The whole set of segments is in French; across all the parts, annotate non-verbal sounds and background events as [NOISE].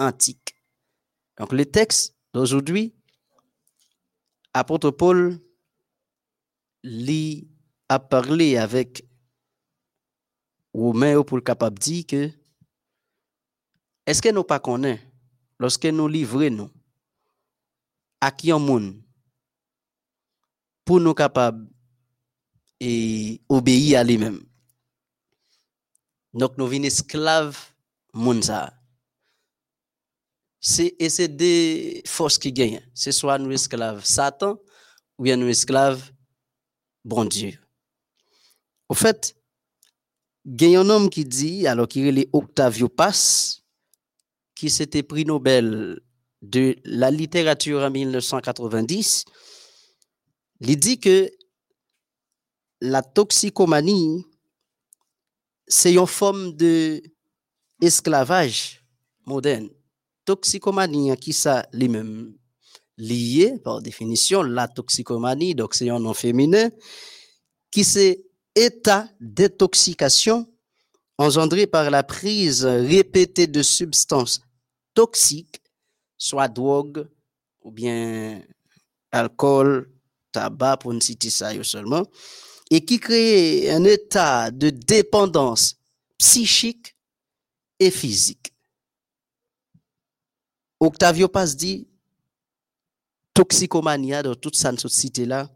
antique. Donc, le texte d'aujourd'hui, apôtre Paul a parlé avec Romain pour le capable dire que est-ce que nous pas lorsque nous livrons nous à qui on monde pour nous capables et obéir à lui-même? Donc nous venons esclaves moun C'est et c'est des forces qui gagnent. C'est soit nous esclaves Satan ou bien nous esclaves bon Dieu. Au fait, il y a un homme qui dit, alors qu'il est Octavio Paz, qui s'était pris Nobel de la littérature en 1990, il dit que la toxicomanie, c'est une forme de moderne. Toxicomanie, qui ça lui-même lié par définition, la toxicomanie, donc c'est un nom féminin, qui c'est état d'intoxication engendré par la prise répétée de substances toxiques, soit drogue ou bien alcool, tabac, pour ne citer ça seulement, et qui crée un état de dépendance psychique et physique. Octavio Paz dit, toxicomania, dans toute cette cité-là,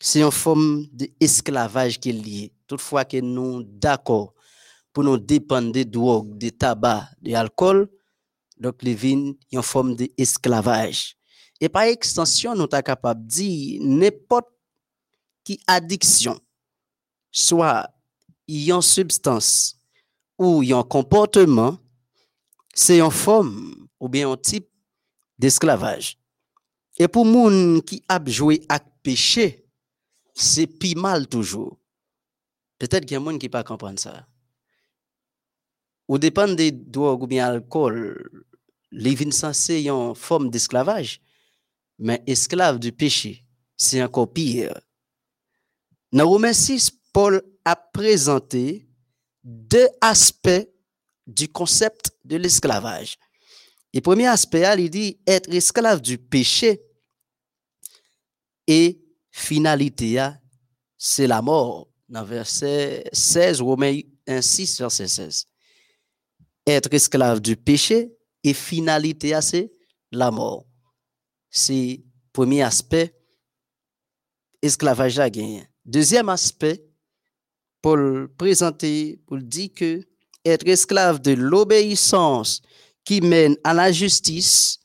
c'est une forme d'esclavage qui est liée. Toutefois que nous d'accord pour nous dépendre des drogues, des tabac, de l'alcool, donc les vins, une forme d'esclavage. Et par extension, nous sommes capables de dire n'importe qui addiction, soit une substance ou un comportement, c'est une forme ou bien un type d'esclavage. Et pour gens qui a joué avec péché, c'est plus mal toujours. Peut-être qu'il y a gens qui pas comprendre ça. Ou dépend des drogues ou bien alcool, les vins c'est une forme d'esclavage. Mais esclave du péché, c'est encore pire. Dans Romains 6, Paul a présenté deux aspects du concept de l'esclavage. Le premier aspect, il dit être esclave du péché et finalité, c'est la mort. Dans verset 16, Romains 1, 6, verset 16. Être esclave du péché et finalité, c'est la mort. C'est premier aspect, esclavage à gagner. Deuxième aspect, Paul présenté, Paul dit que être esclave de l'obéissance qui mène à la justice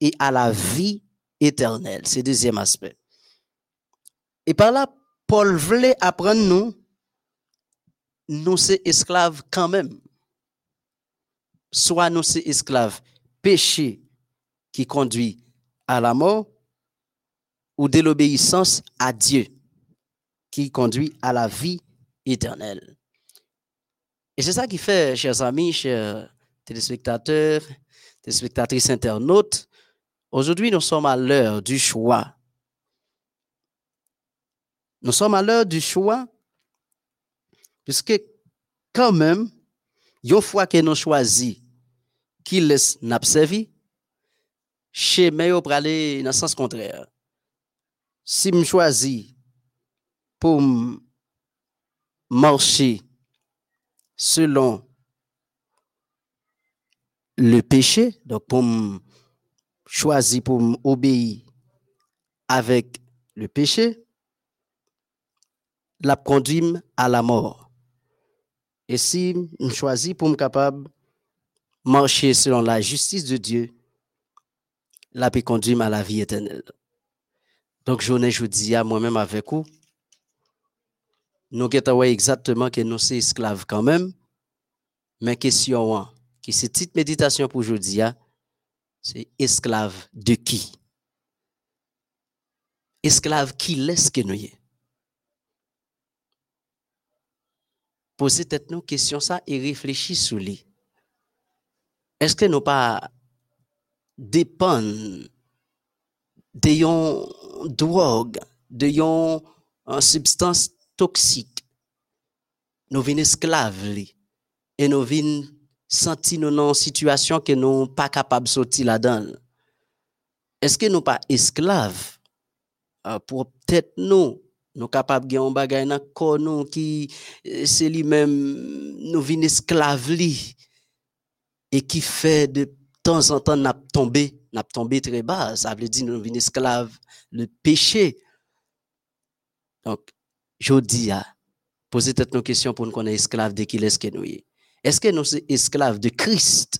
et à la vie éternelle. C'est le deuxième aspect. Et par là, Paul voulait apprendre nous, nous sommes esclaves quand même. Soit nous sommes esclaves péché qui conduit à la mort, ou de l'obéissance à Dieu qui conduit à la vie éternelle. Et c'est ça qui fait, chers amis, chers téléspectateurs, téléspectatrices internautes, aujourd'hui nous sommes à l'heure du choix. Nous sommes à l'heure du choix, puisque quand même, une fois que nous choisissons qui laisse n'observer, chez moi, pour aller dans le sens contraire. Si je choisis pour marcher selon le péché, donc pour choisir pour obéir avec le péché, la conduit à la mort. Et si je choisis pour me capable marcher selon la justice de Dieu, la peut conduire à la vie éternelle. Donc, je vous dis à moi-même avec vous, nous avons exactement que nous sommes esclaves quand même, mais question, hein, qui c'est petite méditation pour aujourd'hui, hein, c'est esclave de qui? Esclave qui laisse que nous y Posez tête nous question ça et réfléchissez sur lui. Est-ce que nous pas dépendons de yon drogue, de yon substance toxique? Nous venons esclaves et nous venons senti nous dans une situation que nous pas capable de sortir là-dedans. Est-ce que nous pas esclaves? Euh, pour peut-être nous nous capables de un bagay dans corps nous qui euh, c'est lui-même nous vin esclaves li et qui fait de temps en temps n'a tombé n'a tombé très bas. Ça veut dire nous vin esclaves le péché. Donc je dis à poser peut-être nos questions pour nous connaître esclaves de qui est-ce que nous est est-ce que nous sommes esclaves de Christ?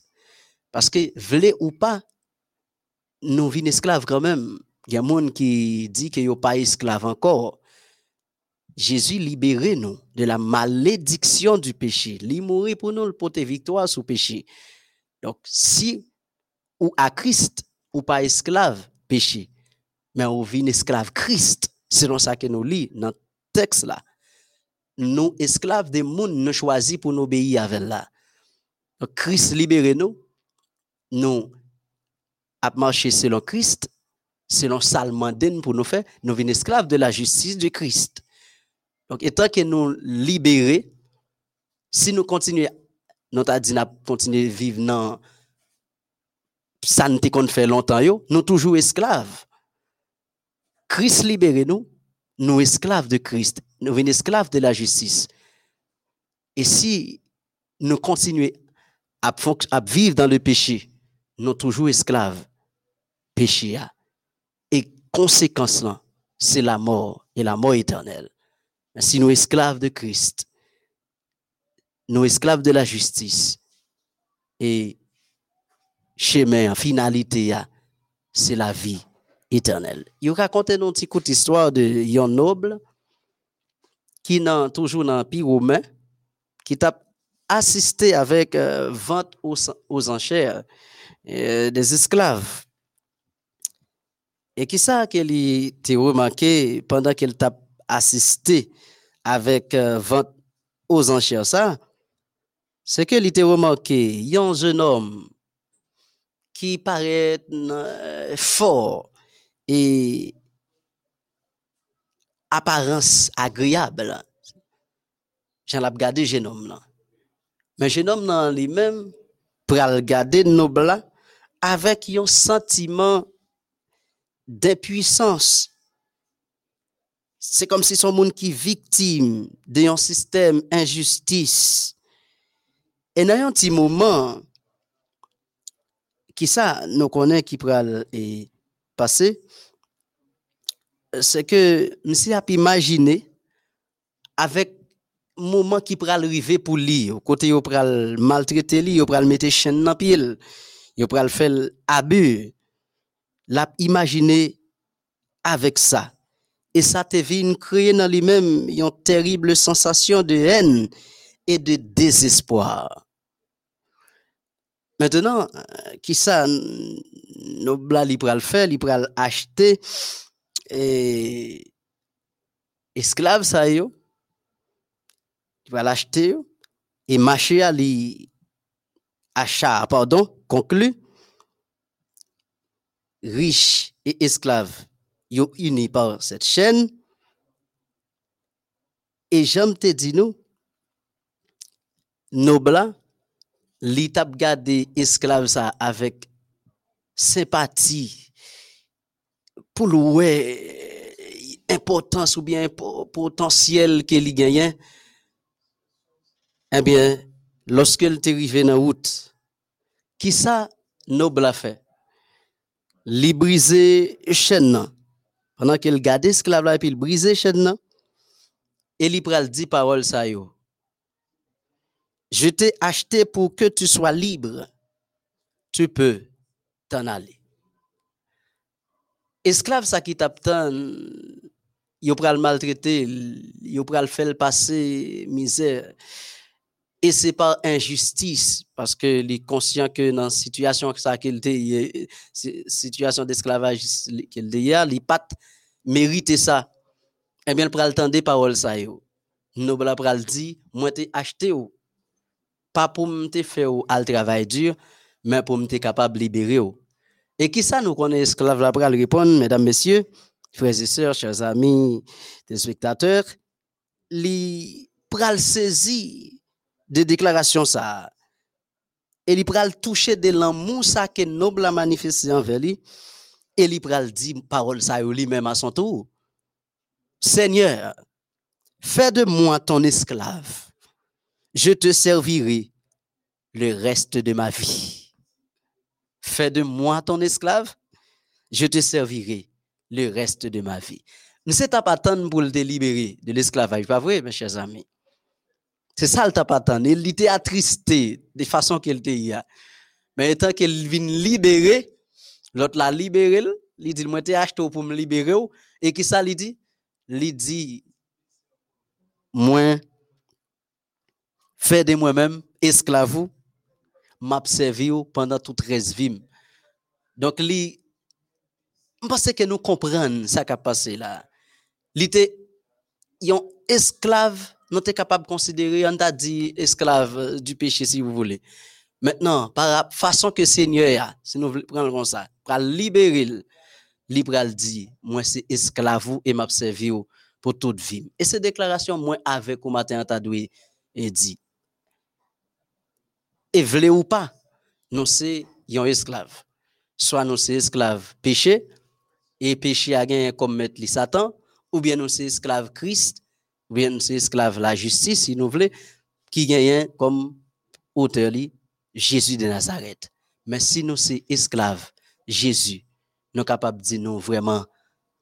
Parce que voulez ou pas nous vîmes esclaves quand même il y a des gens qui dit que sont pas esclaves encore Jésus libéré nous de la malédiction du péché. Il mourit pour nous, porter victoire sur le péché. Donc, si ou à Christ, ou pas esclave péché, mais on vit esclave Christ, selon ça que nous lisons dans le texte là. Nous, esclaves des mondes, nous choisis pour nous obéir avec là. Christ libéré nous, nous à marcher selon Christ, selon Salmanden pour nous faire, nous venons esclaves de la justice de Christ. Donc, étant que nous libérons, si nous continuons, nous avons continuer à vivre dans ça qu'on fait longtemps, nous toujours esclaves. Christ libéré nous, nous esclaves de Christ, nous sommes esclaves de la justice. Et si nous continuons à, vivre dans le péché, nous toujours esclaves péché. Et conséquence c'est la mort et la mort éternelle si nous esclaves de Christ, nous esclaves de la justice, et chemin, en finalité, c'est la vie éternelle. Il raconte une petite courte histoire de Yon Noble, qui est toujours dans le romain, qui a assisté avec euh, vente aux, enchères euh, des esclaves. Et qui ça qu'elle a remarqué pendant qu'elle t'a assisté avec euh, vente aux enchères, ça, c'est que était remarqué, il un jeune homme qui paraît fort et apparence agréable. J'en ai regardé jeune homme là. Mais jeune homme là lui-même pour regarder noble avec un sentiment d'impuissance c'est comme si son monde qui victime d'un système injustice. Et dans un petit moment, qui ça nous connaît qui pourrait passer, c'est que monsieur a pu imaginer avec moment qui pourrait arriver pour lui, au côté il maltraiter lui, il pourrait mettre chaîne dans pied, il pourrait faire abus. L'a imaginer avec ça et ça te vient créer dans lui-même une terrible sensation de haine et de désespoir. Maintenant, euh, qui ça, nos blas, il le faire, il pourra acheter et esclave ça yo, il va l'acheter et marcher à achat, pardon, conclu, riche et esclave yo unis par cette chaîne. Et j'aime te dire nous, nos blancs, l'étape garder esclaves ça avec sympathie pour louer importance ou bien potentiel qu'il gagne. Eh bien, lorsque est arrivé dans route, qui ça noble a fait? Li briser chaîne pendant qu'il garde esclave là puis il brise chaîne et il pral dit parole ça yo. Je t'ai acheté pour que tu sois libre. Tu peux t'en aller. Esclave ça qui t'attend, il pral maltraiter, il pral faire passer misère. Et c'est pas injustice, parce que est conscient que dans situation ça qu'il situation d'esclavage qu'il a, il pas mérité ça. Eh bien, il prend le temps des paroles ça yo. Nous pral dit, moi t'ai acheté pas pour me faire le travail dur, mais pour me capable libérer Et qui ça nous connaît esclave là pral répondre, mesdames, messieurs, frères et sœurs, chers amis, téléspectateurs, li pral saisir des déclarations ça. et il pral toucher de l'amour ça que noble a manifesté envers lui et il pral dire parole ça lui-même à son tour. Seigneur, fais de moi ton esclave. Je te servirai le reste de ma vie. Fais de moi ton esclave. Je te servirai le reste de ma vie. Ne c'est pas pour te libérer de l'esclavage, pas vrai, mes chers amis? C'est ça le tapatant. Il était attristé de façon qu'il était. Mais étant qu'il vient libérer, l'autre l'a libéré, il dit, moi, t'ai acheté pour me libérer. Et qui ça, il dit? Il dit, moi, fait de moi-même esclave, m'a servi pendant toute 13 vie. Donc, li, je pense que nous comprenons ce qui a passé là. Il était un esclave nous sommes capables de considérer, on t'a dit, esclave du péché, si vous voulez. Maintenant, par la façon que Seigneur, si nous prenons ça, pour libérer, libre dit, moi c'est esclave et m'a servi pour toute vie. Et cette déclaration, moi, avec au matin, t'a et dit, et voulez ou pas, nous sommes esclaves. Soit nous sommes esclaves péché, et péché a gagné comme maître Satan, ou bien nous sommes esclaves Christ, bien c'est esclave la justice, si nous voulons, qui gagne comme auteur Jésus de Nazareth. Mais si nous sommes esclaves, Jésus, nous sommes capables de dire nous vraiment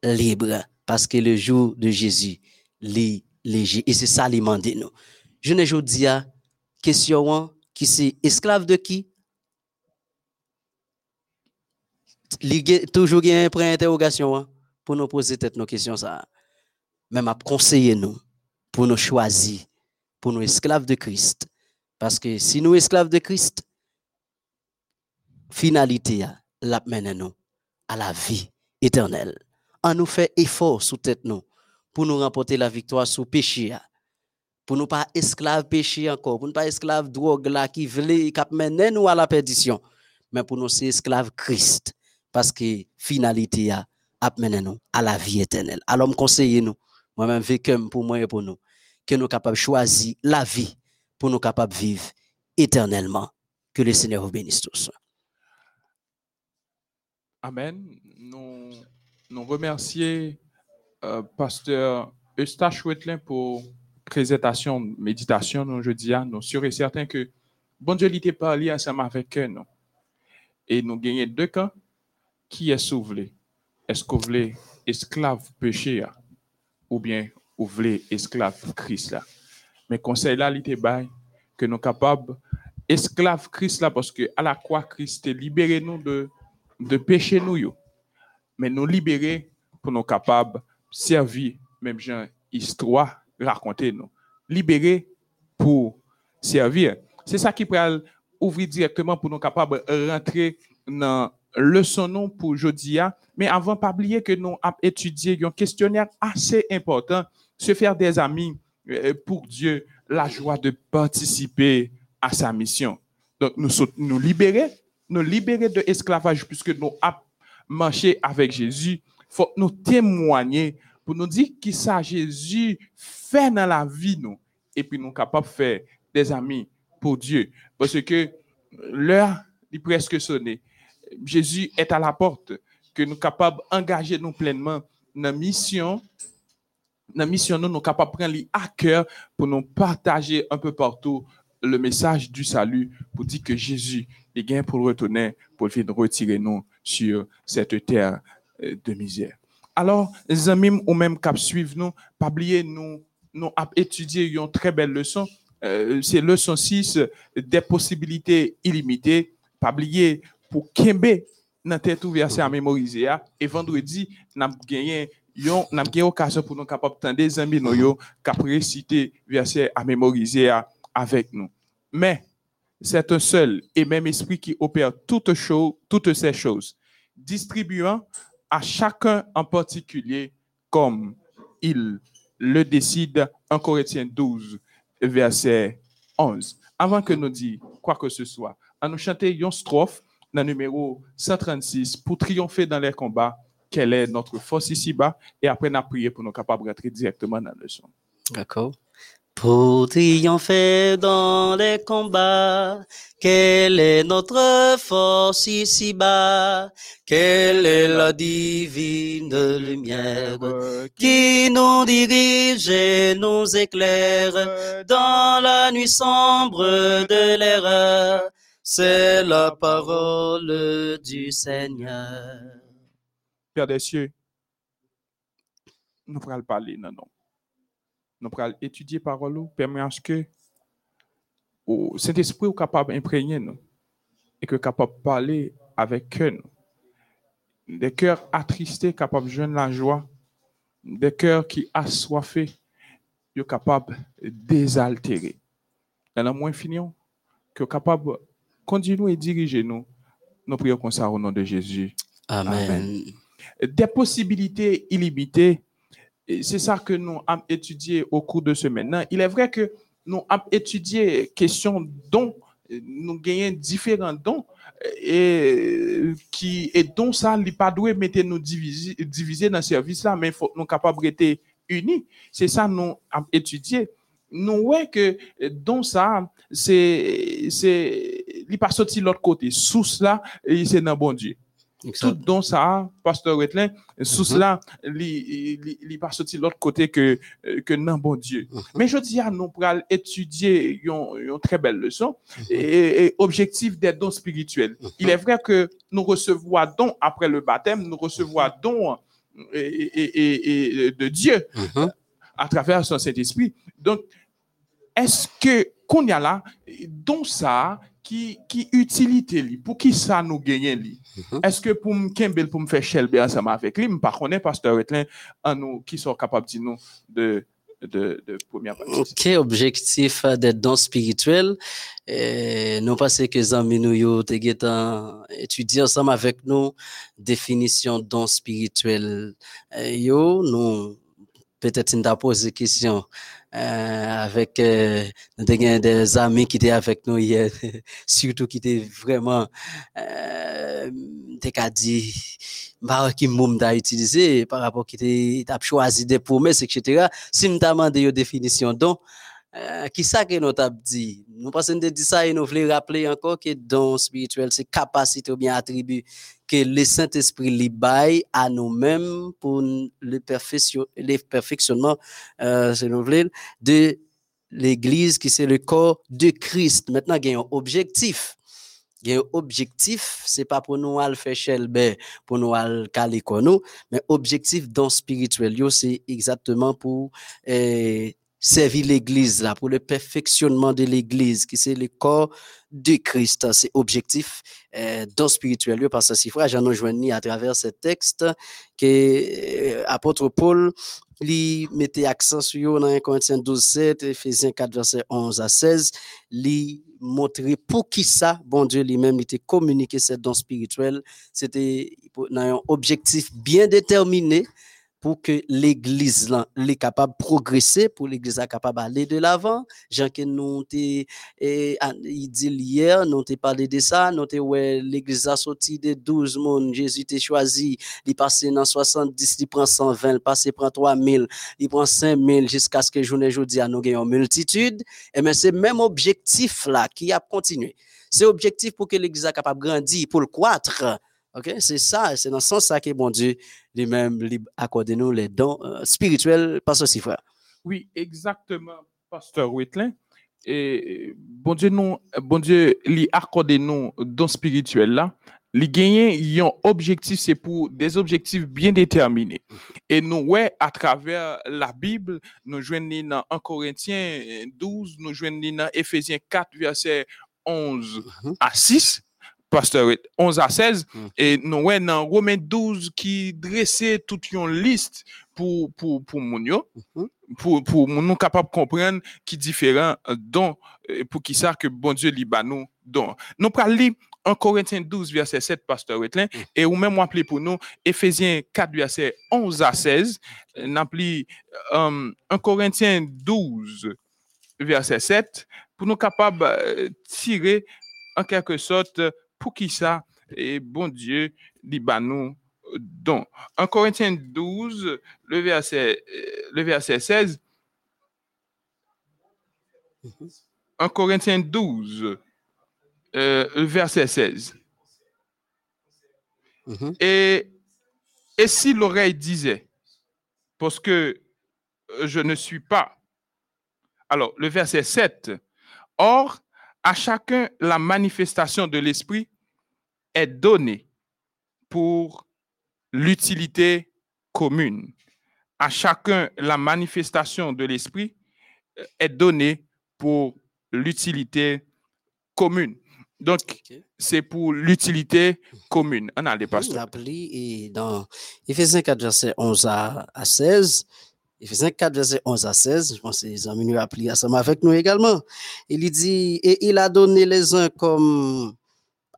libres, parce que le jour de Jésus, léger. Et c'est ça de nous. Je ne dis à question qui c'est esclave de qui? toujours un point d'interrogation hein, pour nous poser nos questions ça. Même à conseiller nous pour nous choisir, pour nous esclaves de Christ. Parce que si nous esclaves de Christ, finalité, la mène nous à la vie éternelle. On nous fait effort sous tête nous pour nous remporter la victoire sous péché. Pour nous pas esclaves péché encore, pour nous pas esclaves drogue là qui veulent qui mener nous à la perdition, mais pour nous c'est esclaves Christ parce que finalité a nous à la vie éternelle. Alors me conseillez nous, moi-même vécu pour moi et pour nous que nous capables choisir la vie pour nous capables vivre éternellement. Que le Seigneur vous bénisse tous. Amen. Nous, nous remercions euh, Pasteur Eustache Wetlin pour présentation, méditation, nous, je dis, nous sommes certains que bon Dieu l'était parlé ensemble avec nous. Et nous gagnons deux cas. Qui est sauvé? Est-ce que vous voulez esclave péché ou bien ou voulez esclave Christ là? Mais conseil là, il était que nous capables esclave Christ là parce que à la croix Christ libéré nous de de péché nous Mais nous libérer pour nous capables servir même genre histoire raconter nous. Libérer pour servir. C'est ça qui peut ouvrir directement pour nous capables rentrer dans leçon non pour aujourd'hui. Mais avant, pas oublier que nous avons étudié un questionnaire assez important se faire des amis euh, pour Dieu, la joie de participer à sa mission. Donc, nous nous libérer, nous libérer de l'esclavage puisque nous avons marché avec Jésus. faut nous témoigner pour nous dire qui ça Jésus fait dans la vie nous et puis nous capables de faire des amis pour Dieu parce que l'heure est presque sonné. Jésus est à la porte que nous capables d'engager nous pleinement dans la mission la mission, nous sommes capables de prendre à cœur pour nous partager un peu partout le message du salut pour dire que Jésus est gain pour retourner, pour venir retirer nous sur cette terre euh, de misère. Alors, les amis ou même cap suivre nous, pas nous, nous étudier une très belle leçon. Euh, c'est leçon 6 des possibilités illimitées. Pas oublier pour Kembe, dans tête ouverte à mémoriser. Et vendredi, nous avons gagné yon n'a pas occasion pour nous capables de des amis nous yo verset à mémoriser avec nous mais c'est un seul et même esprit qui opère toutes ces choses distribuant à chacun en particulier comme il le décide en Corinthiens 12 verset 11 avant que nous disions quoi que ce soit à nous chanter une strophe dans le numéro 136 pour triompher dans les combats quelle est notre force ici-bas, et après, a prié pour nous capables de rentrer directement dans le son. D'accord. Pour triompher dans les combats, quelle est notre force ici-bas? Quelle est la divine lumière qui nous dirige et nous éclaire dans la nuit sombre de l'erreur? C'est la parole du Seigneur. Père des cieux, nous pourrons parler, non, non. Nous pourrons étudier parole, ou permet à ce que au Saint-Esprit est capable d'imprégner nous et que capable de parler avec eux. nous. Des cœurs attristés, capables de joindre la joie, des cœurs qui assoiffés, sont capables de désaltérer. Et la moins finion, que capable de continuer et diriger nous. Nous prions comme ça au nom de Jésus. Amen. Des possibilités illimitées, c'est ça que nous avons étudié au cours de ce maintenant. Il est vrai que nous avons étudié question dons, nous gagnons différents dons, et qui et dont ça, il pas nous diviser, diviser dans ce service là, mais faut nous capables d'être unis. C'est ça nous avons étudié. Nous voyons que dont ça, c'est, c'est, il pas sorti de l'autre côté. Sous cela, et c'est dans bon Dieu. Tout don ça, pasteur Wetlin, sous Mhm. cela, il pas sorti de l'autre côté que, euh, que non, bon Dieu. Mhm. Mais je dis à nous pour étudier une, très belle leçon Mhm. et, et objectif des dons spirituels. Il est vrai que nous recevons don après le baptême, nous recevons don et, et- et- et de Dieu à travers son Saint-Esprit. Donc, est-ce que qu'on y a là, don ça, qui, qui utilité li, pour qui ça nous gagne li? Mhm. Est-ce que pour me Kembel, pour me faire Shelby ensemble avec lui, connais pas, Pasteur Wetlin, en nous, qui sont capables de nous de, de, de première partie. Ok, objectif euh, des dons spirituels. Et nous pensons que Zami nous yo te getan étudier ensemble avec nous définition dons spirituels. Euh, Yo, nous peut-être nous posé question avec euh, te gen des amis qui étaient avec nous hier, [LAUGHS] surtout qui étaient vraiment euh, dit bah, qui moum t'a utilisé par rapport qui t'a choisi des promesses etc. Si nous demandé une définition don euh, qui ça que nous t'a dit? Nous pensons de dire ça et nous voulons rappeler encore que don spirituel c'est capacité ou bien attribut que le Saint-Esprit lui baille à nous-mêmes pour le perfection le perfectionnement euh, de l'église qui c'est le corps de Christ. Maintenant il y a un objectif. Il y a un objectif, c'est pas pour nous faire chelbe, pour nous aller caler mais objectif dans spirituel, c'est exactement pour eh, servir l'église là, pour le perfectionnement de l'église, qui c'est le corps de Christ. C'est objectif eh, dans spirituel, que si frère, j'en ai joigné à travers ce texte que apôtre Paul li mettait accent sur dans 1 Corinthiens 12, 7, Ephésiens 4, verset 11 à 16, li montrer pour qui ça, bon Dieu lui-même, il était communiqué cette don spirituel. C'était un objectif bien déterminé pour que l'église là, est capable de progresser, pour l'église est capable d'aller de l'avant. Jean que nous eh, il dit hier, nous t'ai parlé de ça, nous t'ai ouais, l'église a sorti de 12 monde, Jésus t'a choisi, il passé dans 70, il prend 120, il passé prend 3000, il prend 5000 jusqu'à ce que journée aujourd'hui à nous gagnons multitude. Et bien, c'est même objectif là qui a continué. C'est objectif pour que l'Église soit capable de grandir, pour le croître. OK? C'est ça, c'est dans ce sens ça que bon Dieu lui-même lui accorde nous les dons euh, spirituels par ce frère. Oui, exactement, Pasteur Wetlin. Et bon Dieu, nous, bon Dieu, lui accorde nous dons spirituels là. Les gagnants, ils ont objectif, c'est pour des objectifs bien déterminés. Et nous, ouais, à travers la Bible, nous joignons dans 1 Corinthiens 12, nous joignons dans Éphésiens 4, verset 11 Mhm. à 6, pasteur, 11 à 16, Mhm. et nous, ouais, dans Romains 12, qui dressait toute une liste pour, pour, pour moun yo, Mhm. pour, pour nous capable de comprendre qui différent euh, euh, pour qui ça que bon Dieu liba nous don. Nous prenons lire 1 Corinthiens 12, verset 7, pasteur Wetlin, Mhm. et ou même appelé pour nous Éphésiens 4, verset 11 à 16, euh, n'appelé euh, 1 Corinthiens 12, verset 7, pour nous capables de tirer en quelque sorte pour qui ça, et bon Dieu, liba nous don. 1 Corinthiens 12, le verset, euh, le verset 16, 1 Corinthiens 12, euh, verset 16. Mhm. Et, et si l'oreille disait, parce que euh, je ne suis pas. Alors, le verset 7. Or, à chacun, la manifestation de l'esprit est donnée pour l'utilité commune. À chacun, la manifestation de l'esprit euh, est donnée pour l'utilité commune. Donc, c'est pour l'utilité commune. On a les pasteurs. a pris et dans Éphésiens 4, verset 11 à, à 16, Éphésiens 4, verset 11 à 16, je pense que les amis nous appris ensemble avec nous également. Il dit, et il a donné les uns comme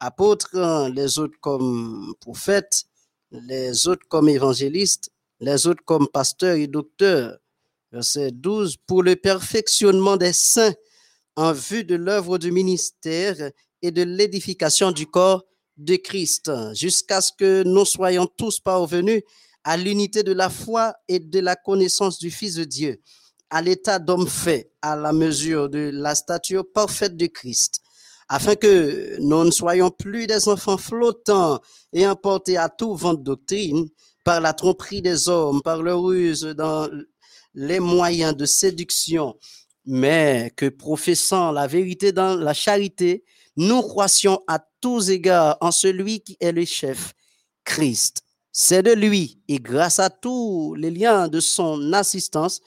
apôtres, les autres comme prophètes, les autres comme évangélistes, les autres comme pasteurs et docteurs. Verset 12, pour le perfectionnement des saints en vue de l'œuvre du ministère et de l'édification du corps de Christ, jusqu'à ce que nous soyons tous parvenus à l'unité de la foi et de la connaissance du Fils de Dieu, à l'état d'homme fait, à la mesure de la stature parfaite de Christ, afin que nous ne soyons plus des enfants flottants et emportés à tout vent de doctrine par la tromperie des hommes, par leur ruse dans les moyens de séduction, mais que professant la vérité dans la charité, nous croissions à tous égards en celui qui est le chef, Christ. C'est de lui et grâce à tous les liens de son assistance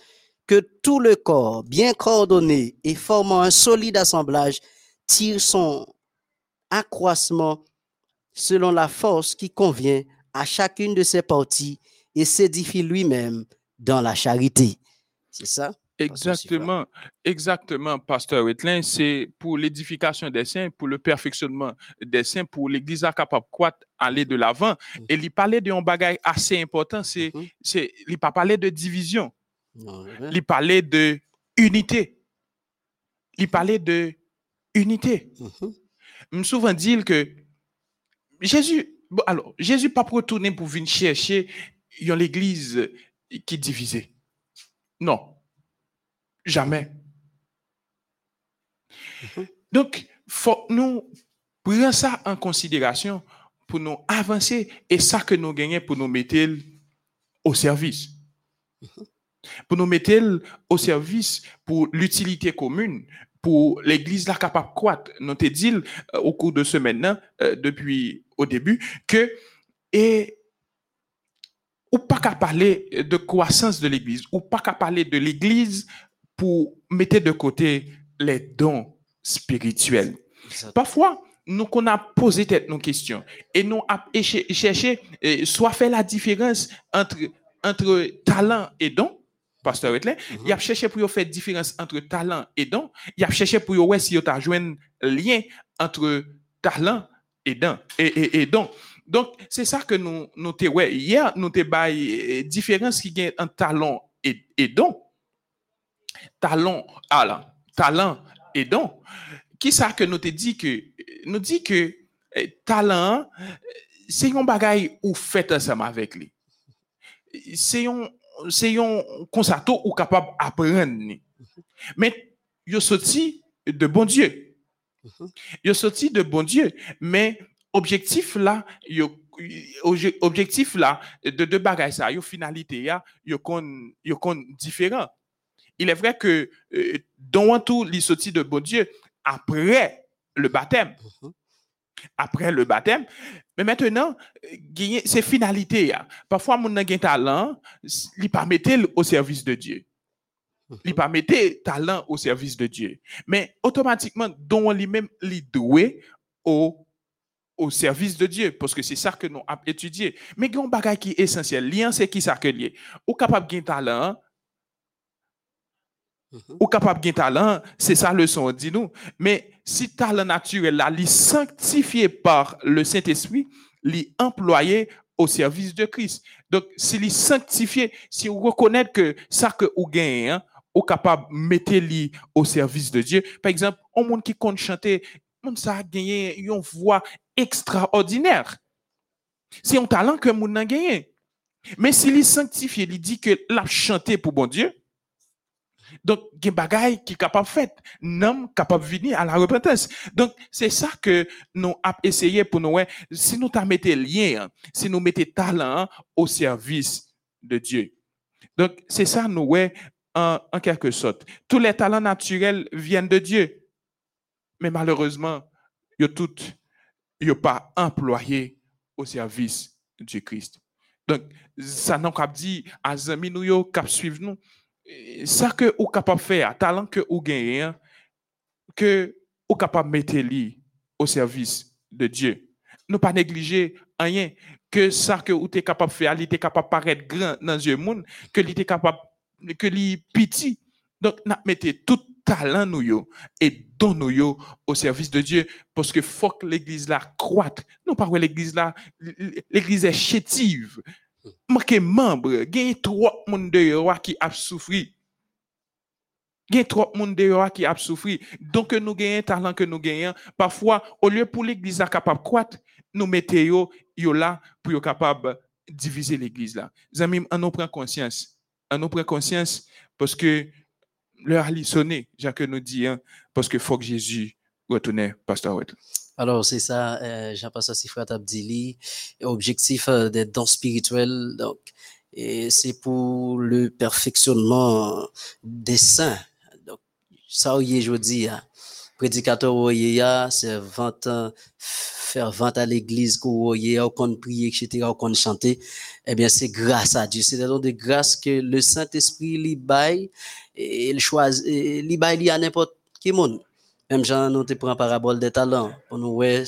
que tout le corps, bien coordonné et formant un solide assemblage, tire son accroissement selon la force qui convient à chacune de ses parties et s'édifie lui-même dans la charité. C'est ça? Exactement, exactement, Pasteur Wetlin. C'est pour l'édification des saints, pour le perfectionnement des saints, pour l'Église à capable aller de l'avant. Et il parlait d'un bagage assez important, c'est, Mhm. c'est, il pas parlé de division, il parlait de unité. Il parlait de unité. Mhm. me souvent dire que Jésus, bon, alors, Jésus pas retourner pour venir chercher l'église qui est divisée. Non. Jamais. Mhm. Donc, faut que nous prendre ça en considération pour nous avancer et ça que nous gagnons pour nous mettre au service. Pour nous mettre au service pour l'utilité commune, pour l'Église là capable croître. Nous te dit euh, au cours de ce maintenant, euh, depuis au début, que et ou pas qu'à parler de croissance de l'Église, ou pas qu'à parler de l'Église pour mettre de côté les dons spirituels. Parfois, nous qu'on a posé tête nos questions et nous a cherché soit fait la différence entre entre talent et don. pasteur Wetley, mm -hmm. y ap chèche pou yo fè diferans entre talan et don, y ap chèche pou yo wè si yo ta jwen lien entre talan et don. Et, et, et don. Donc, c'est ça que nous, nous te wè. Hier, nous te baye euh, différans ki gen an talan et, et don. Talan, alan, talan et don. Ki sa ke nou te di ke, nou di ke euh, talan, euh, se yon bagay ou fèt ansama vek li. Se yon c'est un concerto ou capable d'apprendre. Mais yo sorti de bon Dieu. Mhm. Yo sorti de bon Dieu, mais objectif là, objectif là de deux bagages ça, yo finalité ya, yo kon yo différent. Il est vrai que euh, dans tout li sorti de bon Dieu après le baptême Mhm. Après le baptême. Mais maintenant, c'est finalité. Parfois, mon nan gen talent, il pas mettre au service de Dieu. Il pas mettre talent au service de Dieu. Mais automatiquement, don lui-même, il doué au, au service de Dieu. Parce que c'est ça que nous avons étudié. Mais il y a un bagage qui est essentiel. Lien, c'est qui ça que lié? Ou capable de talent, Mhm. ou capable de talent, c'est ça le son, dis-nous. Mais si talent naturel là, li sanctifié par le Saint-Esprit, li employé au service de Christ. Donc, si li sanctifié, si vous reconnaître que ça que vous gagnez, hein, ou capable de mettre li au service de Dieu. Par exemple, un monde qui compte chanter, monde ça a gagné une voix extraordinaire. C'est un talent que monde a gagné. Mais s'il est sanctifié, il dit que l'a chanté pour bon Dieu, Donc, il y a bagaille qui est capable de faire, non capable de venir à la repentance. Donc, c'est ça que nous avons essayé pour nous. Si nous mettons lien, si nous mettons talent au service de Dieu. Donc, c'est ça, nous, en, en quelque sorte. Tous les talents naturels viennent de Dieu. Mais malheureusement, ils sont tous pas employés au service du Christ. Donc, ça pas dit à amis nous cap suivre nous. Ça que vous capable faire, talent que vous gagnez, que vous capable mettre lui au service de Dieu. Ne pas négliger rien que ça que vous êtes capable de faire, il est capable de paraître grand dans le monde, que il est capable que li petit. Donc, mettez tout talent nous et don nous au service de Dieu parce que faut que l'église là croître. Non pas l'église là l'église est chétive. Manque membre, gagne trop monde dehors qui a souffri. Gagne trop monde dehors qui a souffri. Donc nous gagnons talent que nous gagnons. Parfois au lieu pour l'église capable croître, nous mettons yo, là pour capable diviser l'église là. Amis, on nous prend conscience. On nous prend conscience parce que l'heure a sonné, Jacques nous dit, hein, parce qu'il faut que Jésus retourne, Pasteur. Alors, c'est ça, euh, Jean-Pasteur Sifrat Abdili, objectif euh, des dons spirituels, donc, et c'est pour le perfectionnement des saints. Donc, ça, je dis, hein, prédicateur, c'est 20 ans, faire vente à l'église, qu'on qu'on prie, etc., qu'on chanter, eh bien, c'est grâce à Dieu. C'est de grâce que le Saint-Esprit lui baille, et il choisit, il baille à n'importe qui monde. Même Jean, nous te prend parabole des talents. Pour nous, ouais,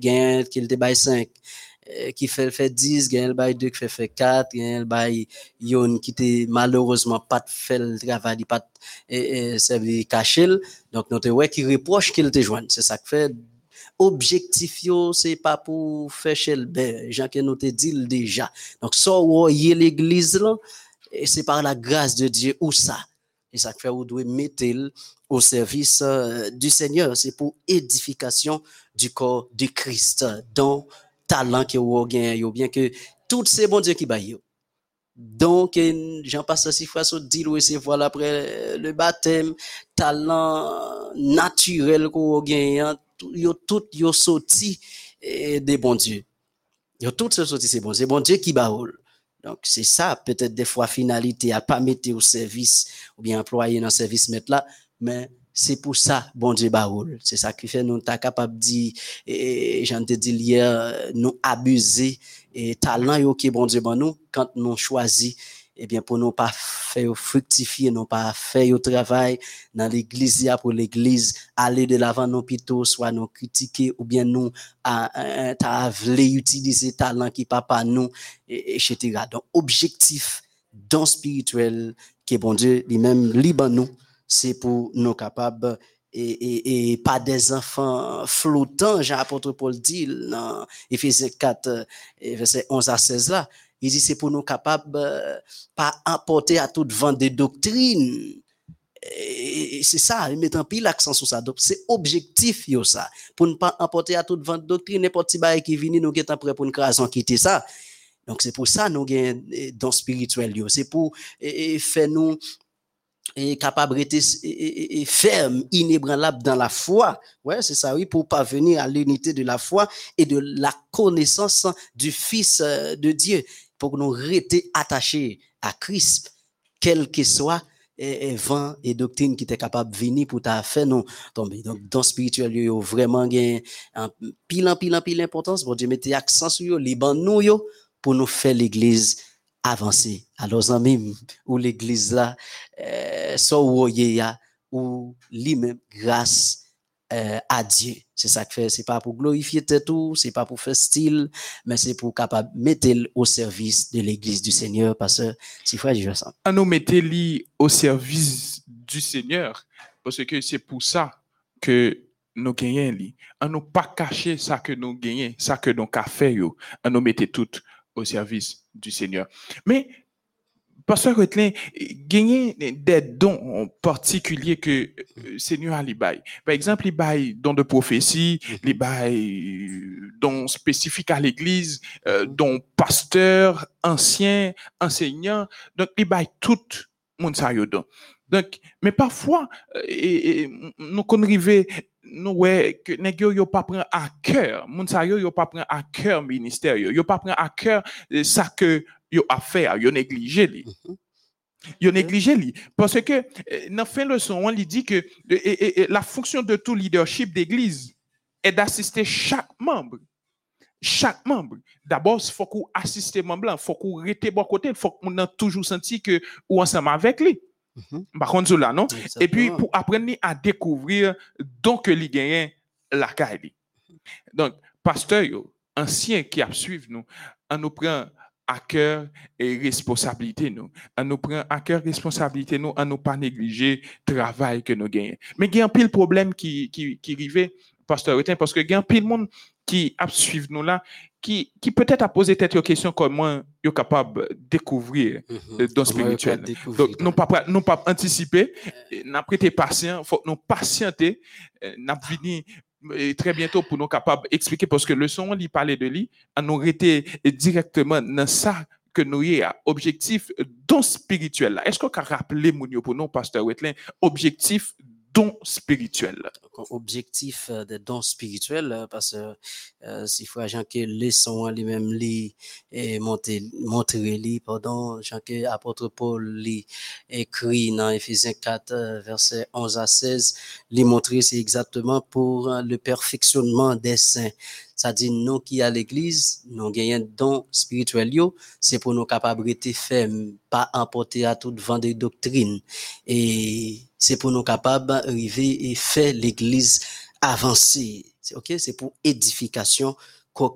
gain, qu'il te baille 5 qui fait fait 10, gagne le bail 2 qui fait fait 4, gagne le bail yon pas servi caché. Donc, nous te reproche joigne. C'est ça que fait objectif yo c'est pas pour faire chez le Jean que nous te l'église là et c'est par la grâce de Dieu ou ça? Et ça fait vous devez mettre au service euh, du Seigneur. C'est pour édification du corps du Christ dont talent que vous avez bien que tout c'est bon Dieu qui baille donc, j'en passe six fois sur dit voilà après le baptême, talent naturel qu'on gagne, yo tout yo sorti eh, des bons dieux. Yo tout sorti c'est bon, c'est bon Dieu qui baoule. Donc c'est ça peut-être des fois finalité à pas mettre au service ou bien employer dans le service mettre là, mais c'est pour ça bon Dieu baoule. C'est ça qui fait nous ta capable dire et j'en te dit hier nous abuser et talent qui bon Dieu bon nous quand nous choisi eh bien, pour nous pas faire fructifier, non pas faire au travail dans l'église, pour l'église, aller de l'avant, non plutôt, soit nous critiquer, ou bien nous, à, à, utiliser talent qui pas nous, etc. Donc, objectif, dans spirituel, qui bon Dieu, lui-même, libre nous, c'est pour nous capables et, et, et, pas des enfants flottants, Jean-Apôtre Paul dit dans Ephésiens 4, verset 11 à 16 là, il dit c'est pour nous capables euh, pas apporter à toute vente de doctrine. Et c'est ça, il met un pile l'accent sur ça. Donc, c'est objectif, yo, ça. Pour ne pas apporter à toute vente de doctrine, n'importe qui qui vient, nous sommes prêts pour une création quitter ça. Donc, c'est pour ça, nous avons dans spirituel, C'est pour faire nous et capable et, ferme, inébranlable dans la foi. Ouais, c'est ça, oui, pour parvenir à l'unité de la foi et de la connaissance du Fils euh, de Dieu pour nous rester attachés à Christ, quel que soit et, vent et doctrine qui était capable de venir pour ta faire nous tomber. Donc, dans le spirituel, il y a vraiment un pile, pile, pile importance. Bon Dieu, mettez accent sur les nous, pour nous faire l'église avancer. Alors, amis, où l'église là, euh, soit où ou lui-même, grâce euh, à Dieu. C'est ça que fait. C'est pas pour glorifier tout, c'est pas pour faire style, mais c'est pour capable mettre au service de l'Église du Seigneur, parce que c'est frère je sens. À nous mettre au service du Seigneur, parce que c'est pour ça que nous gagnons. À nous pas cacher ça que nous gagnons, ça que nous avons fait, à nous mettre tout au service du Seigneur. Mais Pasteur Retlin, gagner des dons particuliers que le euh, Seigneur a Par exemple, les bail dons de prophétie, mhm. les bail dons spécifiques à l'église, euh, dons pasteurs, anciens, enseignants. Donc, les bail tout monde ça don. Donc, mais parfois, euh, et, et, nous connaissons nous ouais que nèg yo pas prend à cœur moun sa yo yo pas prend à cœur ministère yo. Yo pas prend à cœur ça que yo a fait yo négligé li. Mhm. yo négligé li. Parce que dans fin leçon on lui dit que et- et- et la fonction de tout leadership d'église est d'assister chaque membre. Chaque membre. D'abord il faut qu'on assiste membre il faut qu'on rete bon côté il faut qu'on a toujours senti que ou ensemble avec lui. Par contre là non? Et puis, pour apprendre à découvrir donc que li gagne la caille. Donc, pasteur, ancien qui a suivi nous, on nous prend à cœur et responsabilité nous. On nous prend à cœur responsabilité nous, on nous pas négliger travail que nous gagnons. Mais il y a un pile problème qui, qui, qui arrivait, pasteur parce que il y a un pile monde qui a suivi nous là, qui, qui peut-être a posé tête aux questions comment yo capable de découvrir Mhm. euh, don spirituel. Donc, nous pas nous pas anticiper, n'a prêté patient, faut nous patienter, euh, n'a euh, très bientôt pour nous capables d'expliquer parce que le son lui parlait de lui, à nous été directement dans ça que nous y a objectif don spirituel. Est-ce qu'on peut rappeler Mounio pour nous pasteur Wetlin objectif don spirituel là? Donc, objectif euh, des dons spirituels euh, parce que euh, s'il faut agent que les sons lui-même li et montrer li pardon Jean que apôtre Paul li écrit dans Éphésiens 4 euh, verset 11 à 16 li montrer c'est exactement pour le perfectionnement des saints ça dit nous qui à l'église nous gagnons dons spirituels yo, c'est pour nous capables fermes pas emporter à toute vent de doctrine et c'est pour nous capables d'arriver et faire l'église avancer. C'est OK, c'est pour édification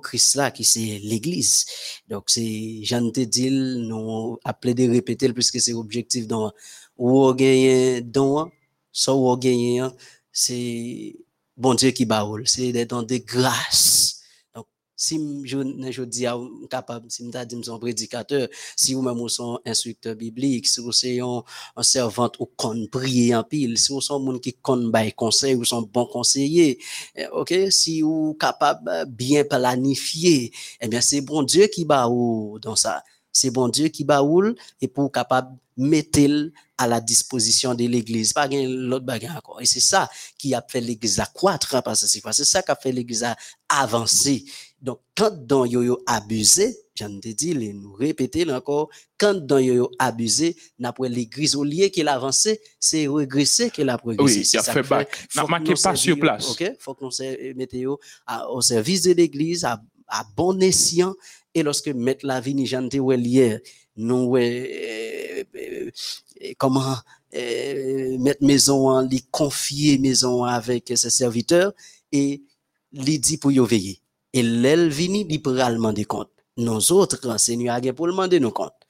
Christ là qui c'est l'église. Donc c'est Jean te dit nous appelé de répéter puisque c'est objectif dans ou on gagne don ça ou on gagne c'est bon Dieu qui baoule, c'est des dons de grâce. Donc si je je dis à capable si dit son prédicateur, si ou même ou son instructeur biblique, si vous c'est un servante ou kon prier en pile, si vous son moun qui kon bay conseil ou son bon conseiller, eh, OK, si ou capable euh, bien planifier, eh bien c'est bon Dieu qui ba ou dans ça. C'est bon Dieu qui ba ou et pour capable mettre à la disposition de l'église, pas l'autre bagarre encore. Et c'est ça qui a fait l'église accroître, hein, parce que c'est ça qui a fait l'église à avancer. Donc, quand dans yo abusé, j'en te dit, les nous répéter encore, quand dans yo abusé, n'après l'église au lieu qu'elle avance, c'est régresser qu'elle a progressé. Oui, C'est il a fait back. N'a marqué pas sur place. OK? Faut que nous à- au service de l'église, à, à bon escient, et lorsque mettre la vie, j'en te ouais hier, nous, euh, euh, euh, comment, mettre maison en, lui confier maison avec ses serviteurs, et lui dit pour yo veiller. Et l'elle vini, li pral demander compte. Nous autres, Seigneur, pour demander nos comptes.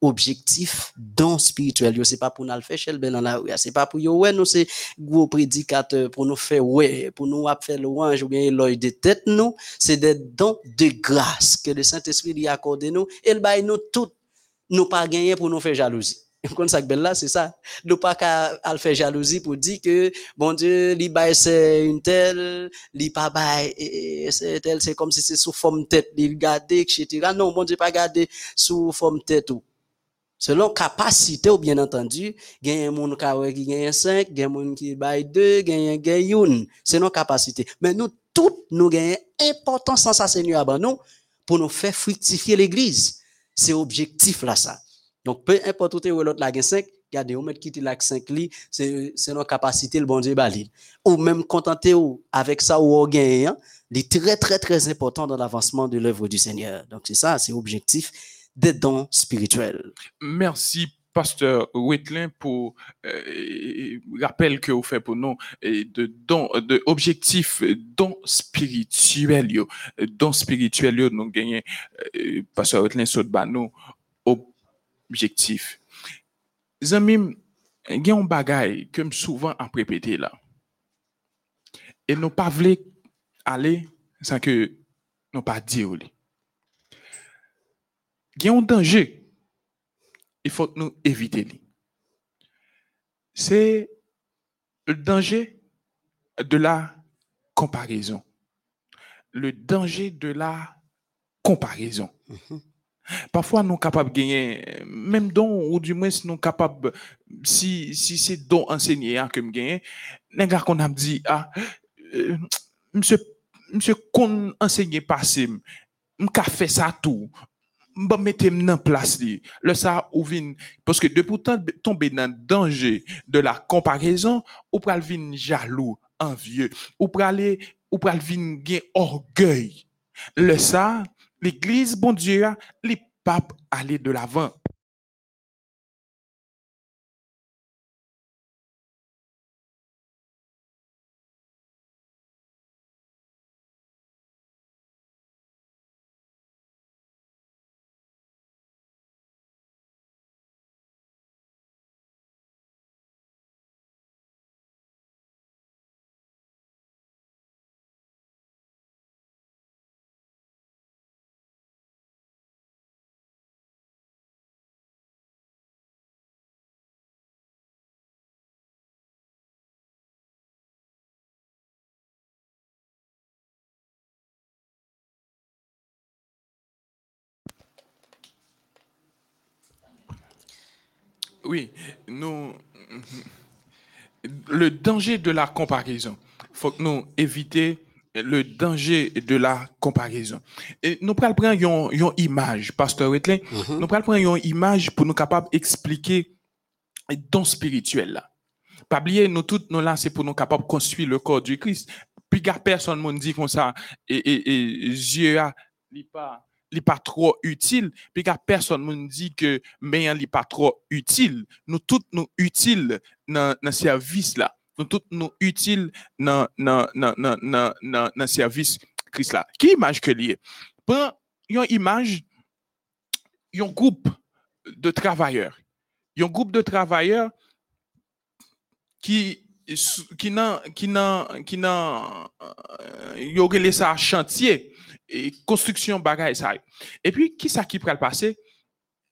Objectif, don spirituel, yo, c'est pas pour nous faire ben dans la rue, c'est pas pour yo, ouais, nous, c'est gros prédicateur pour nous faire, ouais, pour nous faire louange ou bien l'œil de tête, nous, c'est des dons de grâce que le Saint-Esprit lui a accordé nous, et le bail nous tout, nous pas gagner pour nous faire jalousie. [LAUGHS] Comme ça belle c'est ça. Nous pas qu'à faire jalousie pour dire que, bon Dieu, li bail c'est une telle, li pas bail, et- et c'est tel, c'est comme si c'est sous forme tête, li garder, etc. Non, bon Dieu, pas garder sous forme tête ou. Selon capacité ou bien entendu, gen moun ka wè ki gen 5, gen moun ki bay 2, gen gen yon. C'est nos capacités. Mais nous, toutes, nous gagnons importance sans ça, Seigneur, nous, pour nous faire fructifier l'église. C'est objectif là, ça. Donc, peu importe où ou l'autre la gen 5, regardez, ou mettre quitter la 5 li, c'est, nos capacités, le bon Dieu balil. Ou même contenter ou avec ça ou gagne, hein, est très, très, très important dans l'avancement de l'œuvre du Seigneur. Donc, c'est ça, c'est objectif des dons spirituels. Merci, pasteur Wetlin, pour euh, rappel que vous faites pour nous de don, de objectif don spirituel, yo. don spirituel, yo, nous gagnons, euh, pasteur Wetlin, saute bas nous, objectif. Zamim, un bagay que me souvent à répéter là. Et nous pas voulu aller sans que nous pas. Li. Il y a un danger il faut que nous éviter. li. C'est le danger de la comparaison. Le danger de la comparaison. Mhm. Parfois, nous sommes capables de gagner, même don, ou du moins, nous sommes capables, si, si c'est don enseigné hein, que nous gagnons, les gars qu'on a dit, ah, euh, monsieur, monsieur, qu'on enseigne passé, m'ka fait ça tout, m'ba mettre en place le ça ou vin, parce que depuis tomber dans le danger de la comparaison, ou pral vin jaloux, envieux, ou pral ou pral vin gen orgueil. Le ça, l'église, bon Dieu, les papes aller de l'avant. Oui, nous, le danger de la comparaison. Faut que nous éviter le danger de la comparaison. Et nous prenons prendre une image, pasteur Wetlin, nous prenons prendre une image pour nous capables d'expliquer don spirituel là. Pas oublier, nous toutes, nous là, c'est pour nous capables de construire le corps du Christ. Puis, personne ne dit comme ça, et, et, et Dieu a, pas, n'est pas trop utile, puis qu'à personne nous dit que mais n'est pas trop utile. Nous tous nous utiles dans le service là. Nous tous nous utiles dans le service Christ là. Qui image que lié? Prends une image, un groupe de travailleurs. Un groupe de travailleurs qui qui n'a qui n'a qui n'a euh, ça chantier et construction bagaille ça. Et puis, qui ça qui le passer?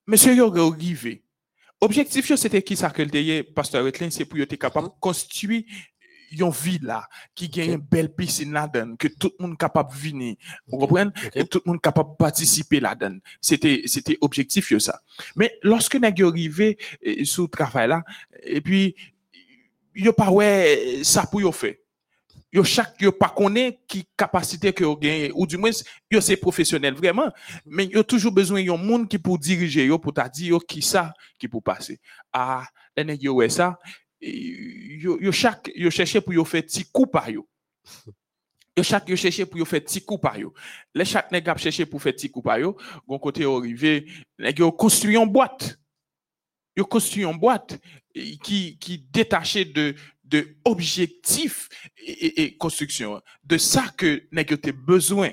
Monsieur Yogo arrivé. Objectif, c'était qui ça que le pasteur Wetlin, c'est pour être capable de construire une villa qui gagne une belle piscine là-dedans, que tout le monde capable de venir. Vous comprenez? Et tout le monde capable de participer là-dedans. C'était, c'était objectif, ça. Mais lorsque nous arrivé eh, sous le travail là, et puis, a pas ouais, ça pour y faire yo chaque yo pas connaît qui capacité que yo gagne ou du moins yo c'est professionnel vraiment. Mais yo toujours besoin yon monde qui pour diriger yo pour t'a dire qui ça qui pour passer. Ah les yo ouais ça. Yo, yo chaque yo chercher pour yo faire petit coup par yo. Yo chaque yo chercher pour yo faire petit coup par yo. Les chaque nèg a pour faire petit coup par yo gon côté arrivé nèg yo construit une boîte. Yo construit une boîte qui qui de de objectifs et, construction. De ça que nous avons besoin.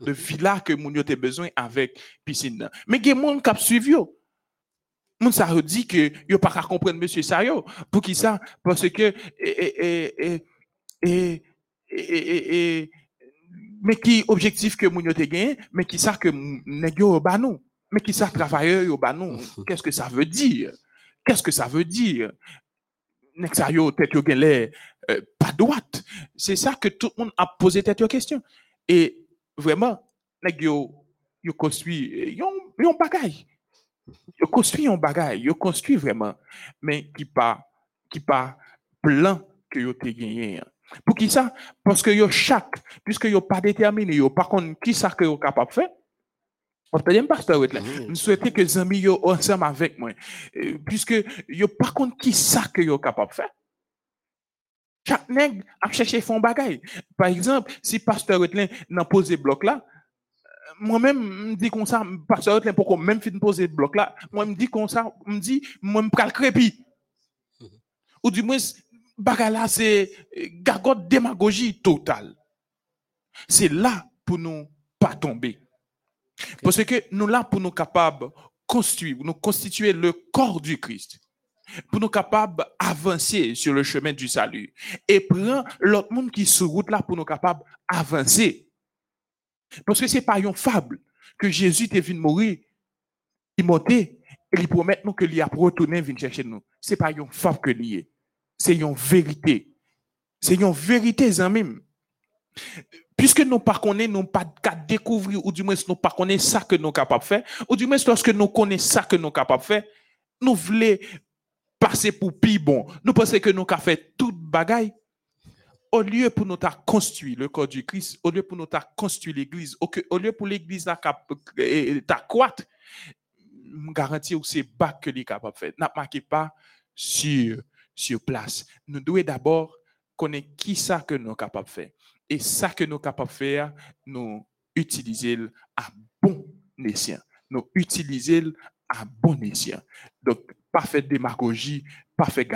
De villa que nous avons besoin avec piscine. Mais il y a des gens qui suivi. Moun ça dit que yo pas qu'à comprendre monsieur Sayo. Pour qui ça? Parce que, et, et, et, mais qui objectif que moun yo te gagné, mais qui ça que nèg yo ba nous. Mais qui ça travailleur yo. [LAUGHS] Qu'est-ce que ça veut dire? Qu'est-ce que ça veut dire? Tête euh, pas droite. C'est ça que tout le monde a posé tête question. Et vraiment, nèg yo yo construit yon yon bagay. Yo construit un bagay, yo construit vraiment mais qui pas qui pas plan que yo te gagné. Pour qui ça? Parce que yo chaque puisque yo pas déterminé yo par contre qui ça que yo capable faire? On pasteur Je souhaite que les amis soient ensemble avec moi. Euh, puisque yo par contre qui ça que yo capable de faire? Chaque nègre a cherché fond bagaille. Par exemple, si pasteur Wetlin n'a posé bloc là, euh, moi-même me dis comme ça, pasteur Wetlin pourquoi même fin poser bloc là, moi me dis comme ça, moi me pral crépi. Mhm. Ou du moins bagaille là c'est euh, gargote démagogie totale. C'est là pour nous pas Parce que nous là pour nous capables construire, nous constituer le corps du Christ, pour nous capables d'avancer sur le chemin du salut. Et prendre l'autre monde qui se route là pour nous capables d'avancer. Parce que ce n'est pas une fable que Jésus est venu mourir, il monté, et il promet nous que lui a retourné venir chercher nous. Ce n'est pas une fable que lié. C'est une vérité. C'est une vérité, même. Puisque nous pas connaissons, nous pas qu'à découvrir, ou du moins nous pas connaissons ça que nous capables de faire, ou du moins lorsque nous connaissons ça que nous capables de faire, nous voulons passer pour pire bon. Nous pensons que nous avons fait toute bagaille. Au lieu pour nous construire le corps du Christ, au lieu pour nous construire l'église, au lieu pour l'église t'accroître, je garantis que c'est pas que les capable de faire. N'a marqué pas sur, sur place. Nous devons d'abord connaître qui ça que nous sommes capables de faire. Et ça que nous sommes capables de faire, nous utiliser à bon escient. Nous utiliser à bon escient. Donc, pas démagogie, pas faire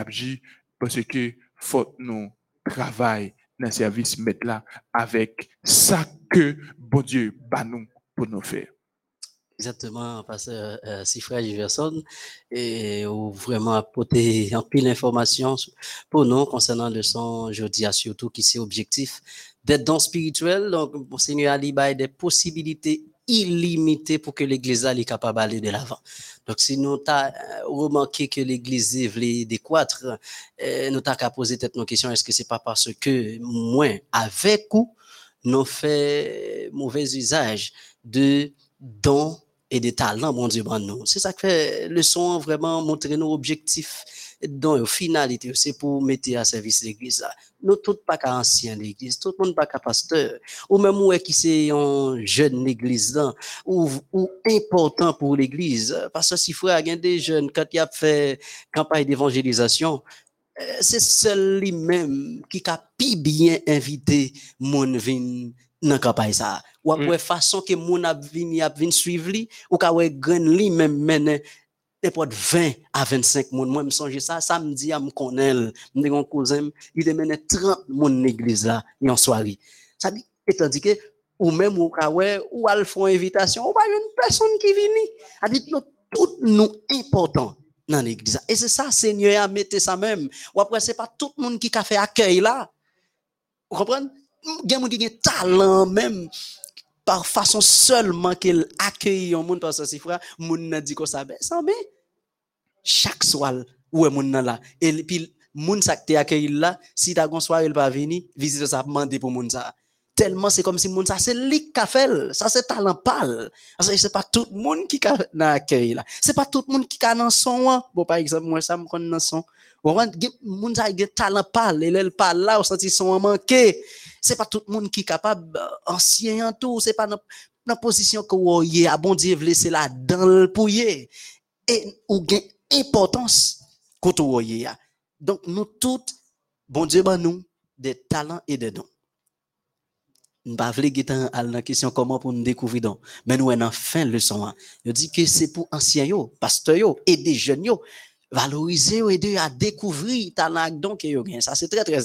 parce que faut nous travailler dans le service avec ça que bon Dieu bat nous pour nous faire. Exactement, pasteur euh, Sifra Giverson, et ou vraiment apporter un pile d'informations pour nous concernant le son jeudi, surtout qui c'est objectif d'être dans spirituel. Donc, Seigneur Ali des possibilités illimitées pour que l'église soit capable d'aller de l'avant. Donc, si nous avons remarqué que l'église voulait décroître, euh, nous avons qu'à poser peut-être nos questions, est-ce que c'est pas parce que moins avec ou nous fait mauvais usage de dons et des talents, mon Dieu, bon nous. C'est ça que fait le son vraiment montrer nos objectifs dans finalité, c'est pour mettre à service l'église Nous tous pas qu'à ancien l'église, tout le monde pas qu'à pasteur. Ou même est qui c'est un jeune l'église ou, ou important pour l'église. Parce que si frère, il y a des jeunes, quand il a fait campagne d'évangélisation, euh, c'est seul lui-même qui a pi bien invité mon vin dans campagne ça ou après façon que mon a vini a vinn suivre li ou ka wè grand li même mène n'importe 20 à 25 moun. Moi me songe ça samedi à me connaître me un cousin il mène 30 moun l'église là en soirée ça dit étant dit que ou même ou ka wè ou al font invitation ou pas une personne qui vini. A dit tout nous important dans l'église et c'est ça Seigneur a mis ça même ou après c'est pas tout le monde qui a fait accueil là vous comprenez gen moun qui a talent même par façon seulement qu'il accueille un monde parce que si frère moun n'a dit que ça ben ça ben chaque soir ouais moun là? Et puis moun ça que accueilli là si ta gon soirée il pas venir visite ça demander pour moun ça tellement c'est comme si moun ça c'est qui fait ça c'est talent que c'est pas tout monde qui a accueilli là. C'est pas tout monde qui a dans son hein. bon par exemple moi ça connais dans son moun moun ça a talent pâle et elle parle là au senti son manqué. C'est pas tout le monde qui est capable euh, ancien en tout. C'est pas dans la position que vous avez à bon Dieu laisser là dans le pouiller et ou gain importance quand vous avez donc nous toutes bon Dieu ben nous des talents et des dons. Nous pas vle à la question comment pour nous découvrir donc? Mais nous en fin leçon je dis que c'est pour anciens yo pasteurs yo et des jeunes valoriser ou aider à découvrir talent donc et ça c'est très très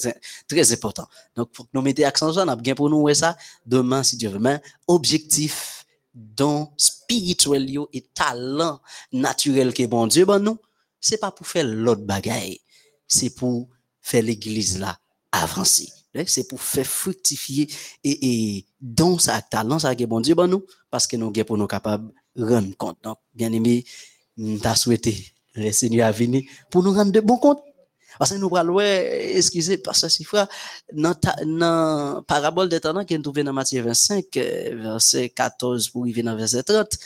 très important. Donc pour nous mettre accent sur on bien pour nous ça demain si Dieu veut mais objectif don spirituel et talent naturel que bon Dieu bon nous c'est pas pour faire l'autre bagaille c'est pour faire l'église là avancer. C'est pour faire fructifier et, et ça talent ça que bon Dieu bon nous parce que nous pour nous capables rendre compte. Donc bien aimé t'as souhaité le Seigneur a venu pour nous rendre de bons comptes. Parce que nous parlons, excusez, parce que si frère, dans la parabole des talents qui est trouvée dans Matthieu 25, euh, verset 14 pour arriver dans verset 30,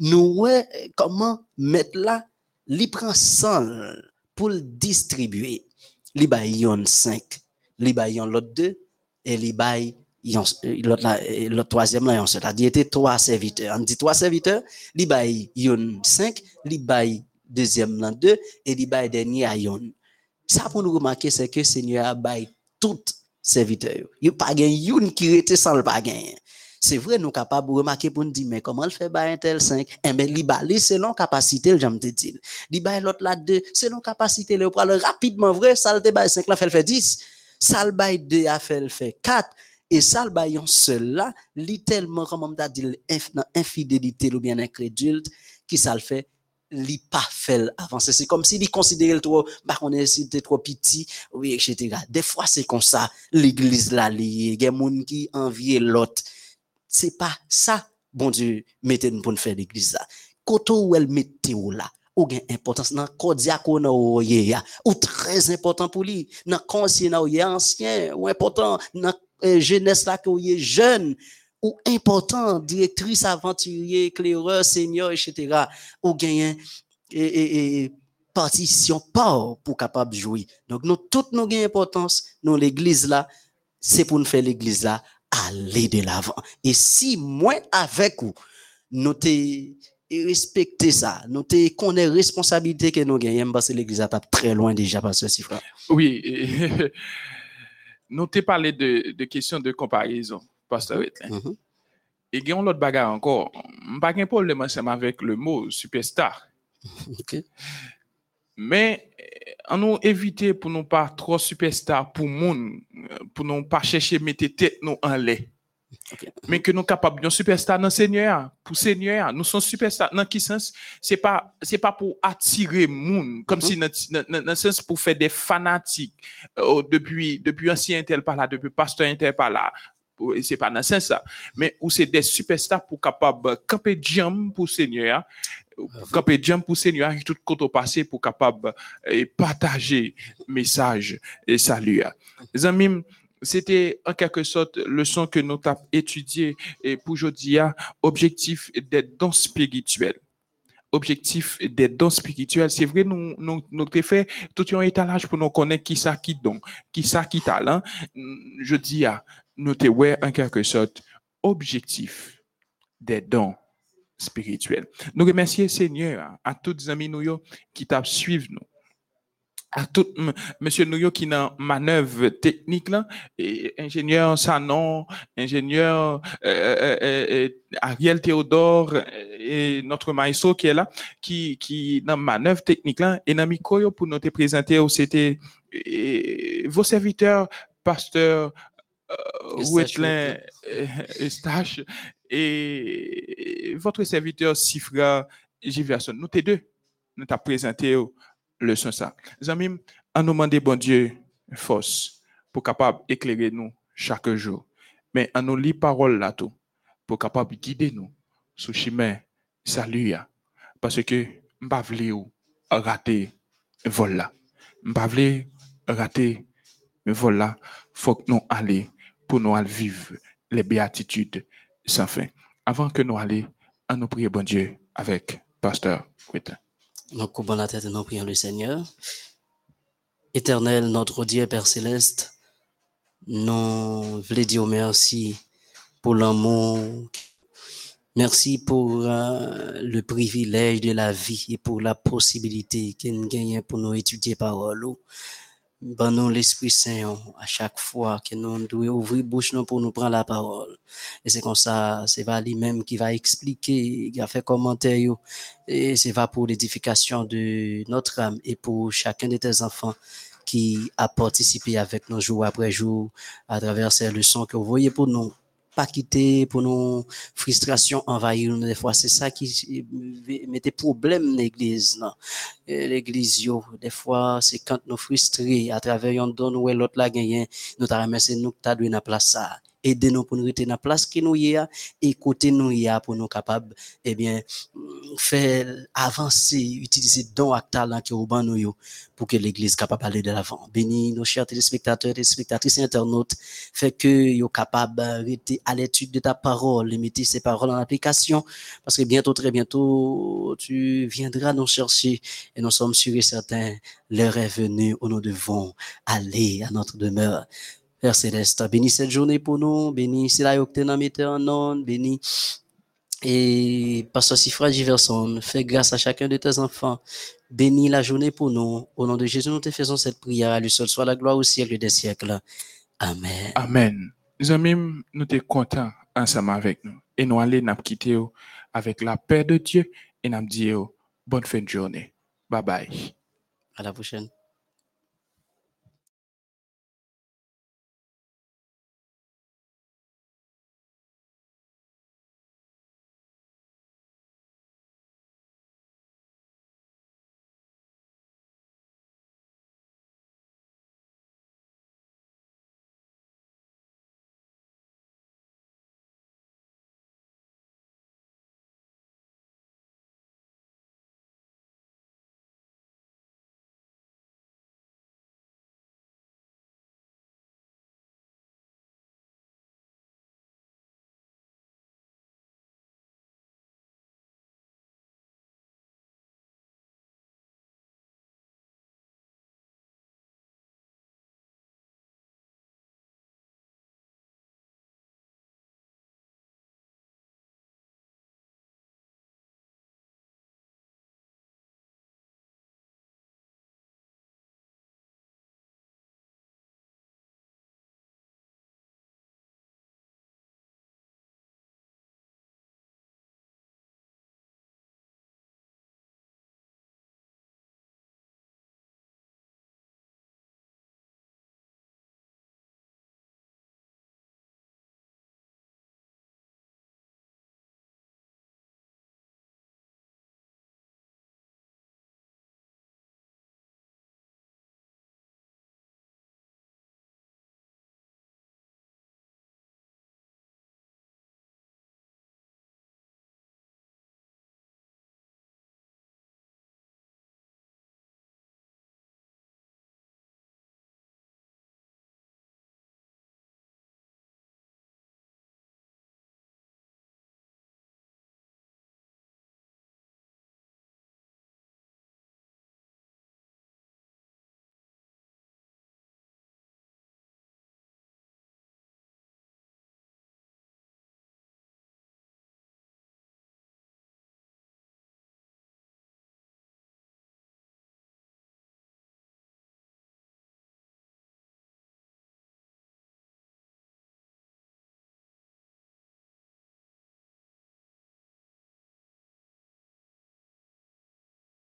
nous voyons comment mettre là, li prend 100 pour le distribuer. Li baille 5, li baille l'autre 2, et li baille l'autre troisième là, c'est-à-dire trois serviteurs. On dit trois serviteurs, li baille 5, li baille deuxième l'an deux, et il dernier à yon. Ça pour nous remarquer, c'est que Seigneur a bail tout serviteur. Il n'y a pas yon qui était sans le pas C'est vrai, nous capables de remarquer pour nous dire, mais comment le fait un tel 5? Eh bien, il selon capacité, j'aime te dire. Il l'autre là 2, selon capacité, le prend rapidement vrai, ça le bail 5 là fait le fait 10. Ça le bail 2 a fait le fait 4. Et ça, le bail seul là, littéralement, comme on dit, infidélité ou bien incrédule, qui ça le fait li pas fait avancer. C'est comme s'il considérait trop, bah, on est si trop petit, oui, etc. Des fois, c'est comme ça, l'église là, il y a des qui envient l'autre. C'est pas ça, bon Dieu, mettez nous pour faire l'église là. Koto où elle mettez là, ou gain importance dans le diacono ou très important pour lui, dans conseil ou ancien ou important dans euh, jeunesse là, jeune ou important, directrice, aventurier, éclaireur, seigneur, etc., ou gagnez et, partition pas pour capable jouer. Donc, nous, toutes nos gains importance, nous, l'église là, c'est pour nous faire l'église là aller de l'avant. Et si moi avec vous, nous te respecter ça, nous te connaît responsabilité que nous gagnons parce que l'église est très loin déjà parce que c'est frère. Oui, [LAUGHS] nous t'ai parlé de, de questions de comparaison, pasteur. Wetlin. Mhm. Et il y a un autre bagarre encore. Pas un problème avec le mot superstar. [LAUGHS] Mais euh, on nous éviter pour nous pas trop superstar pour moun, euh, pour nous pas chercher mettre tête nous en lait. Ok. Mais que nous capables de superstar dans le Seigneur, pour Seigneur, nous sommes superstar dans quel sens? C'est pas c'est pas pour attirer moun comme Mhm. si dans, dans- le sens pour faire des fanatiques euh, depuis depuis ancien tel par là, depuis pasteur intel par là. C'est pas dans sens ça, mais où c'est des superstars pour capable camper jam pour Seigneur, camper jam pour Seigneur et tout côté passé pour capable et partager message et salut. Les amis, c'était en quelque sorte le son que nous avons étudié et pour aujourd'hui, objectif des dons spirituels. Objectif des dons spirituels, c'est vrai, nous, nous, nous fait tout un étalage pour nous connaître qui ça qui don, qui ça qui talent. Je dis à nous te ouais en quelque sorte objectif des dons spirituels. Nous remercions Seigneur à tous les amis nous qui t'a suivre nous. À tout monsieur nous yo qui dans manœuvre technique là et ingénieur Sanon, ingénieur euh, euh, euh, euh, Ariel Théodore euh, et notre maestro qui est là qui qui dans manœuvre technique là et dans micro pour nous te présenter c'était euh, vos serviteurs pasteur euh, Wetlin euh, Eustache et votre serviteur Sifra Giverson. Nous t'es deux, nous t'a présenté le son ça. Les amis, nous demander bon Dieu force pour capable éclairer nous chaque jour. Mais en nous lit parole là tout pour capable guider nous sur chemin salut parce que m'pa ou rater vol là. M'pa vle rater vol là. Faut que nous aller pour nous aller vivre les béatitudes sans fin. Avant que nous allions, à nous prier, bon Dieu, avec Pasteur Quentin. Nous coupons la tête nous prions le Seigneur. Éternel, notre Dieu Père Céleste, nous voulons dire merci pour l'amour. Merci pour euh, le privilège de la vie et pour la possibilité que nous gagnons pour nous étudier parole. Ben nous l'Esprit Saint à chaque fois que nous devons ouvrir bouche pour nous prendre la parole. Et c'est comme ça, c'est va lui-même qui va expliquer, qui va faire commentaire. Et c'est va pour l'édification de notre âme et pour chacun de tes enfants qui a participé avec nous jour après jour à travers ces leçons que vous voyez pour nous. Quitter pour nos frustrations envahir des fois. C'est ça qui euh, mettait problème dans l'église. Euh, L'église, des fois, c'est quand nous frustrés à travers un don ou l'autre la gagné, nous t'a remercié nous t'a donné la place ça. Aidez-nous pour nous rester dans la place qui nous y a, écoutez nous y a pour nous capables, eh bien, faire avancer, utiliser don et talent qui au nous pour que l'église capable d'aller de l'avant. Bénis nos chers téléspectateurs, téléspectatrices et internautes, fait que yo capable rester à l'étude de ta parole, et mettez ces paroles en application, parce que bientôt, très bientôt, tu viendras nous chercher et nous sommes sûrs et certains, l'heure est venue où nous devons aller à notre demeure. Père Céleste, bénis cette journée pour nous, bénis c'est la octane en onde, bénis et Pasteur Sifra Giverson, fais grâce à chacun de tes enfants. Bénis la journée pour nous. Au nom de Jésus, nous te faisons cette prière. À lui seul soit la gloire au siècle des siècles. Amen. Amen. Les amis, nous sommes contents ensemble avec nous. Et nous allons nous quitter avec la paix de Dieu et nous dire bonne fin de journée. Bye bye. À la prochaine.